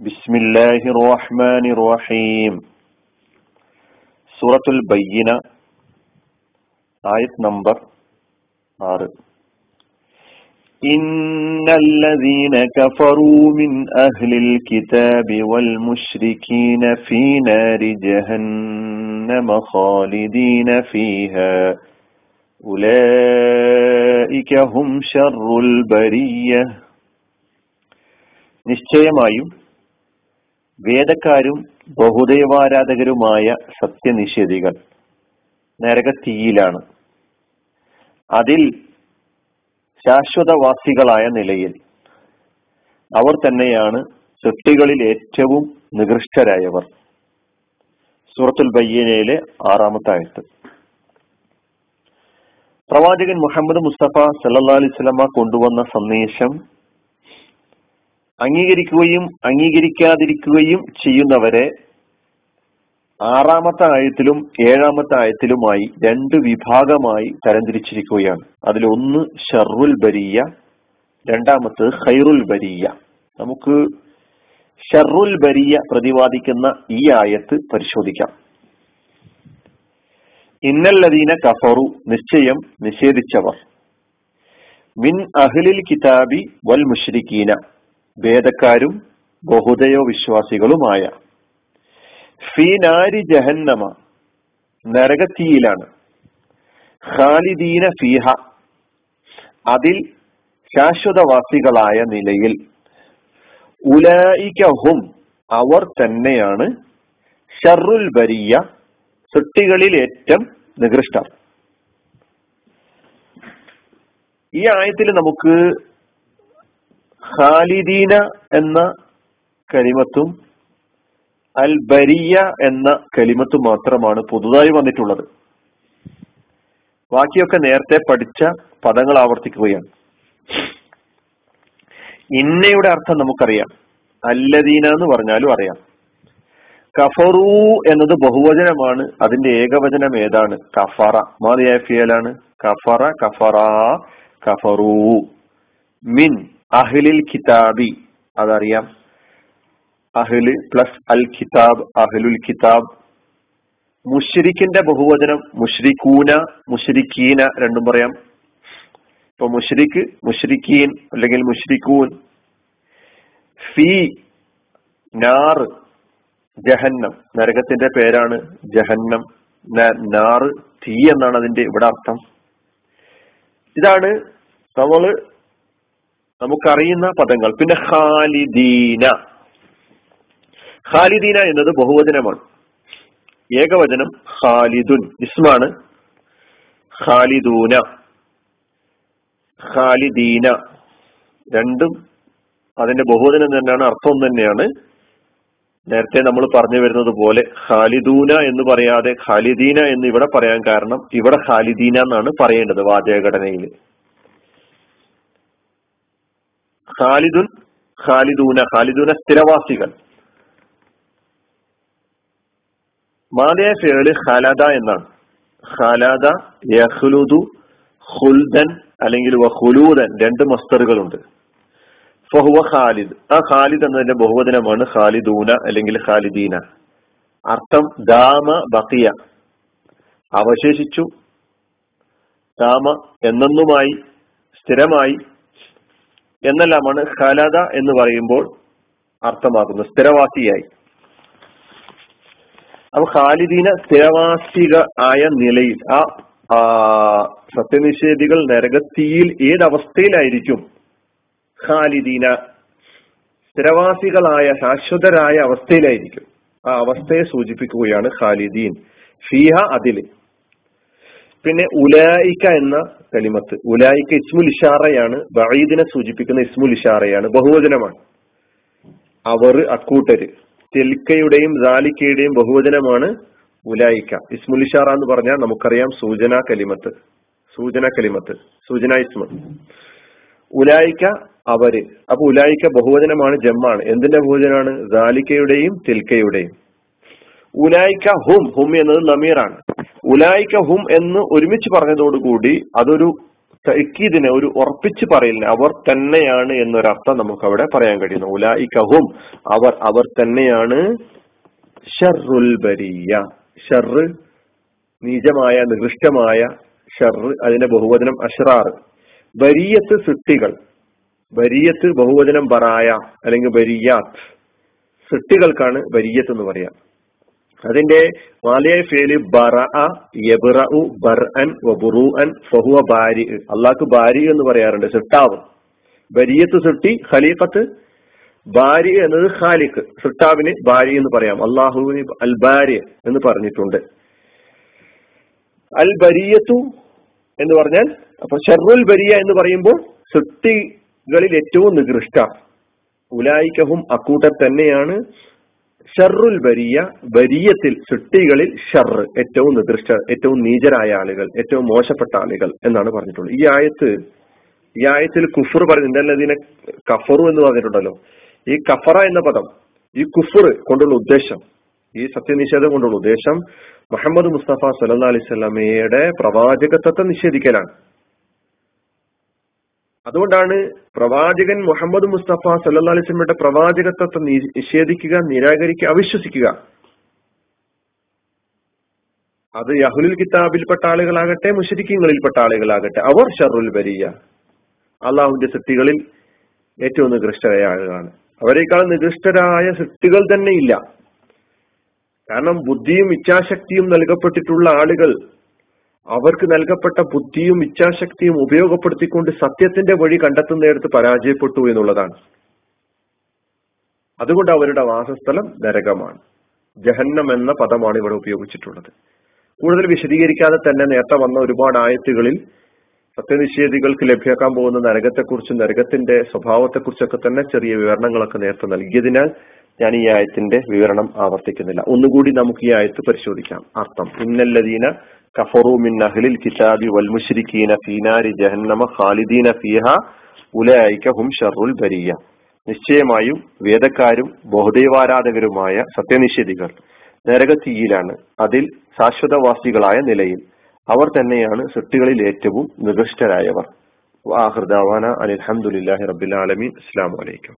ബിസ്മില്ലാഹി റഹ്മാനി റഹീം സൂറത്തുൽ ബയ്യന ആയത് നമ്പർ ആറ്. إن الذين كفروا من أهل الكتاب والمشركين في نار جهنم خالدين فيها. أولئك هم شر البرية. നിശ്ചയമായും വേദക്കാരും ബഹുദൈവാരാധകരുമായ സത്യനിഷേധികൾ. നരകത്തീയിലാണ് അതിൽ ശാശ്വതവാസികളായ നിലയിൽ അവർ തന്നെയാണ് സൃഷ്ടികളിൽ ഏറ്റവും നികൃഷ്ടരായവർ. സൂറത്തുൽ ബയ്യനയിലെ ആറാമത്തെ ആയത്ത് പ്രവാചകൻ മുഹമ്മദ് മുസ്തഫ സല്ലാ അലിസ്ലമ കൊണ്ടുവന്ന സന്ദേശം അംഗീകരിക്കുകയും അംഗീകരിക്കാതിരിക്കുകയും ചെയ്യുന്നവരെ ആറാമത്തെ ആയത്തിലും ഏഴാമത്തെ ആയത്തിലുമായി രണ്ട് വിഭാഗമായി തരംതിരിച്ചിരിക്കുകയാണ്. അതിലൊന്ന് ഷർറുൽ ബരിയ രണ്ടാമത്ത് ഖൈറുൽ ബരിയ. നമുക്ക് ഷർറുൽ ബരിയ പ്രതിപാദിക്കുന്ന ഈ ആയത്ത് പരിശോധിക്കാം. ഇന്നല്ലദീന കഫറു നിശ്ചയം നിഷേധിച്ചവർ. മിൻ അഹ്ലിൽ കിതാബി വൽ മുഷ്രിക്കീന. വേദക്കാരും ബഹുദയോ വിശ്വാസികളുമായ ഫീനാരി ജഹന്നമ നരകത്തീയിലാണ്. ഖാലിദീന ഫീഹ. അതിൽ ശാശ്വതവാസികളായ നിലയിൽ ഉലായിക്കഹും അവർ തന്നെയാണ് ഷറുൽ ബരിയ സൃഷ്ടികളിൽ ഏറ്റവും നികൃഷ്ടം ഈ ആയത്തിൽ നമുക്ക് ഖാലിദീന എന്ന കലിമത്തും അൽ ബരിയ എന്ന കലിമത്തും മാത്രമാണ് പുതുതായി വന്നിട്ടുള്ളത്. ബാക്കിയൊക്കെ നേരത്തെ പഠിച്ച പദങ്ങൾ ആവർത്തിക്കുകയാണ്. ഇന്നയുടെ അർത്ഥം നമുക്കറിയാം. അല്ലദീന എന്ന് പറഞ്ഞാലും അറിയാം. കഫറു എന്നത് ബഹുവചനമാണ്. അതിന്റെ ഏകവചനം ഏതാണ്? കഫറ. മാതിയായ ഫിയലാണ്. കഫറ കഫറ കഫറു. മിൻ. അഹ്ലിൽ കിതാബി അതറിയാം. അഹ്ല് പ്ലസ് അൽ കിതാബ് അഹ്ലുൽ കിതാബ്. മുഷ്രിഖിന്റെ ബഹുവചനം മുഷ്രിഖൂന മുഷരിഖീന രണ്ടും പറയാം. ഇപ്പൊ മുഷരിഖ് മുഷരിഖീൻ അല്ലെങ്കിൽ മുഷരിഖൂൻ ഫി നാറ് ജഹന്നം. നരകത്തിന്റെ പേരാണ് ജഹന്നം. നാറ് തീ എന്നാണ് അതിന്റെ ഇവിടെ അർത്ഥം. ഇതാണ് നമ്മൾ നമുക്കറിയുന്ന പദങ്ങൾ. പിന്നെ ഖാലിദീന. ഖാലിദീന എന്നത് ബഹുവചനമാണ്. ഏകവചനം ഖാലിദുൻ. ഇസ്മാണ് ഖാലിദൂന. ഖാലിദീന. രണ്ടും അതിന്റെ ബഹുവചനം തന്നെയാണ് അർത്ഥം തന്നെയാണ്. നേരത്തെ നമ്മൾ പറഞ്ഞു വരുന്നത് പോലെ ഖാലിദൂന എന്ന് പറയാതെ ഖാലിദീന എന്ന് ഇവിടെ പറയാൻ കാരണം ഇവിടെ ഖാലിദീന എന്നാണ് പറയേണ്ടത് വാചകഘടനയിൽ ഖാലിദുൻ ഖാലിദൂന ഖാലിദൂന സ്ഥിരവാസികൾ. മാതയ ഫേൾ ഖലദ എന്നാണ്. ഖലദ യഹ്ലുദു ഖുൽദൻ അല്ലെങ്കിൽ വഹുലൂദൻ രണ്ട് മസ്തറുകളുണ്ട്. ഫഹുവ ഖാലിദ്. ആ ഖാലിദ് എന്നതിന്റെ ബഹുവചനമാണ് ഖാലിദൂന അല്ലെങ്കിൽ ഖാലിദീന. അർത്ഥം ദാമ ബക്കിയ അവശേഷിച്ചു. ദാമ എന്നെന്നുമായി സ്ഥിരമായി എന്നെല്ലാമാണ് ഖലദ എന്ന് പറയുമ്പോൾ അർത്ഥമാക്കുന്നത് സ്ഥിരവാസിയായി. അപ്പൊ ഖാലിദീന സ്ഥിരവാസിക ആയ നിലയിൽ ആ സത്യനിഷേധികൾ നരകത്തിയിൽ ഏതവസ്ഥയിലായിരിക്കും? ഖാലിദീന സ്ഥിരവാസികളായ ശാശ്വതരായ അവസ്ഥയിലായിരിക്കും. ആ അവസ്ഥയെ സൂചിപ്പിക്കുകയാണ് ഖാലിദീൻ. ഫീഹ അതിൽ പിന്നെ ഉലായിക്ക എന്ന കലിമത്ത്. ഉലായിക്ക ഇസ്മുൽ ഇഷാറയാണ്. ബഈദിനെ സൂചിപ്പിക്കുന്ന ഇസ്മുൽ ഇഷാറയാണ്. ബഹുവചനമാണ്. അവർ അക്കൂട്ടര് തെൽക്കയുടെയും ദാലിക്കയുടെയും ബഹുവചനമാണ് ഉലായിക്ക ഇസ്മുൽ ഇഷാറ എന്ന് പറഞ്ഞാൽ നമുക്കറിയാം സൂചന കലിമത്ത്. സൂചന കലിമത്ത്. സൂചന ഇസ്മ. ഉലായിക്ക അവർ അപ്പൊ ഉലായിക്ക ബഹുവചനമാണ് ജമ്മാണ്. എന്തിന്റെ ബഹുവചനമാണ്? ദാലിക്കയുടെയും തെൽക്കയുടെയും. ഉലായിക്ക ഹും ഹും എന്നത് നമീറാണ്. ഉലായിക്ക ഹും എന്ന് ഒരുമിച്ച് പറഞ്ഞതോടുകൂടി അതൊരു തക്കീദിനെ ഒരു ഉറപ്പിച്ച് പറയില്ല അവർ തന്നെയാണ് എന്നൊരർത്ഥം നമുക്ക് അവിടെ പറയാൻ കഴിയുന്നു. ഉലായിക്കഹും അവർ അവർ തന്നെയാണ് ഷർറുൽ ബരിയ. ഷർറ് നീചമായ നികൃഷ്ടമായ ഷർറ് അതിന്റെ ബഹുവചനം അഷ്റാർ. ബരിയത്ത് സിട്ടികൾ ബരിയത്ത് ബഹുവചനം ബറായ അല്ലെങ്കിൽ ബരിയാത്ത്. സിട്ടികൾക്കാണ് ബരിയത്ത് എന്ന് പറയാം. അതിന്റെ മാലയായ ഫേൽ ബറ യബ്റഉ ബർഅൻ വബുറുഅൻ ഫഹുവ ബാരി അള്ളാഹ്ക്ക് ബാരി എന്ന് പറയാറുണ്ട് സിട്ടാവ്. ബരിയത്ത് സിട്ടി ഖലീഫത്ത് ബാരി എന്നത് ഖാലിഖ്. സിട്ടാവിന് ബാരി എന്ന് പറയാം. അള്ളാഹുവിന് അൽ ബാരി എന്ന് പറഞ്ഞിട്ടുണ്ട്. അൽ ബരിയത്തു എന്ന് പറഞ്ഞാൽ അപ്പൊ ഷെറുൽ ബരിയ എന്ന് പറയുമ്പോൾ സൃഷ്ടികളിൽ ഏറ്റവും നികൃഷ്ട. ഉലായിക്കഹും അക്കൂട്ടർ തന്നെയാണ് ഷർറുൽ ബരിയ ബരിയത്തിൽ സൃഷ്ടികളിൽ ഷർറ് ഏറ്റവും നികൃഷ്ട ഏറ്റവും നീചരായ ആളുകൾ ഏറ്റവും മോശപ്പെട്ട ആളുകൾ എന്നാണ് പറഞ്ഞിട്ടുള്ളത്. ഈ ആയത്ത് ഈ ആയത്തിൽ കുഫർ പറഞ്ഞിട്ടുണ്ട് അതിനെ കഫറു എന്ന് പറഞ്ഞിട്ടുണ്ടല്ലോ. ഈ കഫറ എന്ന പദം ഈ കുഫർ കൊണ്ടുള്ള ഉദ്ദേശം ഈ സത്യനിഷേധം കൊണ്ടുള്ള ഉദ്ദേശം മുഹമ്മദ് മുസ്തഫ സല്ലാ അലൈഹി സ്വലമയുടെ പ്രവാചകത്വത്തെ നിഷേധിക്കലാണ്. അതുകൊണ്ടാണ് പ്രവാചകൻ മുഹമ്മദ് മുസ്തഫ സല്ലാ അലിസ്ലമിയുടെ പ്രവാചകത്വത്തെ നിഷേധിക്കുക നിരാകരിക്കുക അവിശ്വസിക്കുക. അത് യഹുലുൽ കിതാബിൽപ്പെട്ട ആളുകളാകട്ടെ മുഷരിക്കങ്ങളിൽപ്പെട്ട ആളുകളാകട്ടെ അവർ ഷറുൽ ബരിയ. അള്ളാഹുവിന്റെ സൃഷ്ടികളിൽ ഏറ്റവും നികൃഷ്ടരായ ആളുകളാണ് അവരെക്കാൾ നികൃഷ്ടരായ സൃഷ്ടികൾ തന്നെ ഇല്ല കാരണം ബുദ്ധിയും ഇച്ഛാശക്തിയും നൽകപ്പെട്ടിട്ടുള്ള ആളുകൾ അവർക്ക് നൽകപ്പെട്ട ബുദ്ധിയും ഇച്ഛാശക്തിയും ഉപയോഗപ്പെടുത്തിക്കൊണ്ട് സത്യത്തിന്റെ വഴി കണ്ടെത്തുന്നിടത്ത് പരാജയപ്പെട്ടു എന്നുള്ളതാണ്. അതുകൊണ്ട് അവരുടെ വാസസ്ഥലം നരകമാണ്. ജഹന്നം എന്ന പദമാണ് ഇവിടെ ഉപയോഗിച്ചിട്ടുള്ളത്. കൂടുതൽ വിശദീകരിക്കാതെ തന്നെ നേരത്തെ വന്ന ഒരുപാട് ആയത്തുകളിൽ സത്യനിഷേധികൾക്ക് ലഭ്യമാക്കാൻ പോകുന്ന നരകത്തെക്കുറിച്ചും നരകത്തിന്റെ സ്വഭാവത്തെക്കുറിച്ചൊക്കെ തന്നെ ചെറിയ വിവരണങ്ങളൊക്കെ നേരത്തെ നൽകിയതിനാൽ ഞാൻ ഈ ആയത്തിന്റെ വിവരണം ആവർത്തിക്കുന്നില്ല. ഒന്നുകൂടി നമുക്ക് ഈ ആയത്ത് പരിശോധിക്കാം. അർത്ഥം ഇന്നല്ലദീന കഫറു മിൻ അഹ്ലിൽ കിതാബി വൽ മുശ്രിക്കീന ഫീനാരി ജഹന്നമ ഖാലിദീന ഫീഹ ഉലൈക ഹും ഷർറുൽ ബരിയ നിശ്ചയമായും വേദക്കാരും ബഹുദൈവാരാധകരുമായ സത്യനിഷേധികൾ നരകത്തീയിലാണ്. അതിൽ ശാശ്വതവാസികളായ നിലയിൽ അവർ തന്നെയാണ് സൃഷ്ടികളിൽ ഏറ്റവും നികൃഷ്ടരായവർ. വാഹൃദാവാന അനിൽഹമുല്ലാഹി റബ്ബിൽ ആലമീൻ. അസ്സാം വലൈക്കും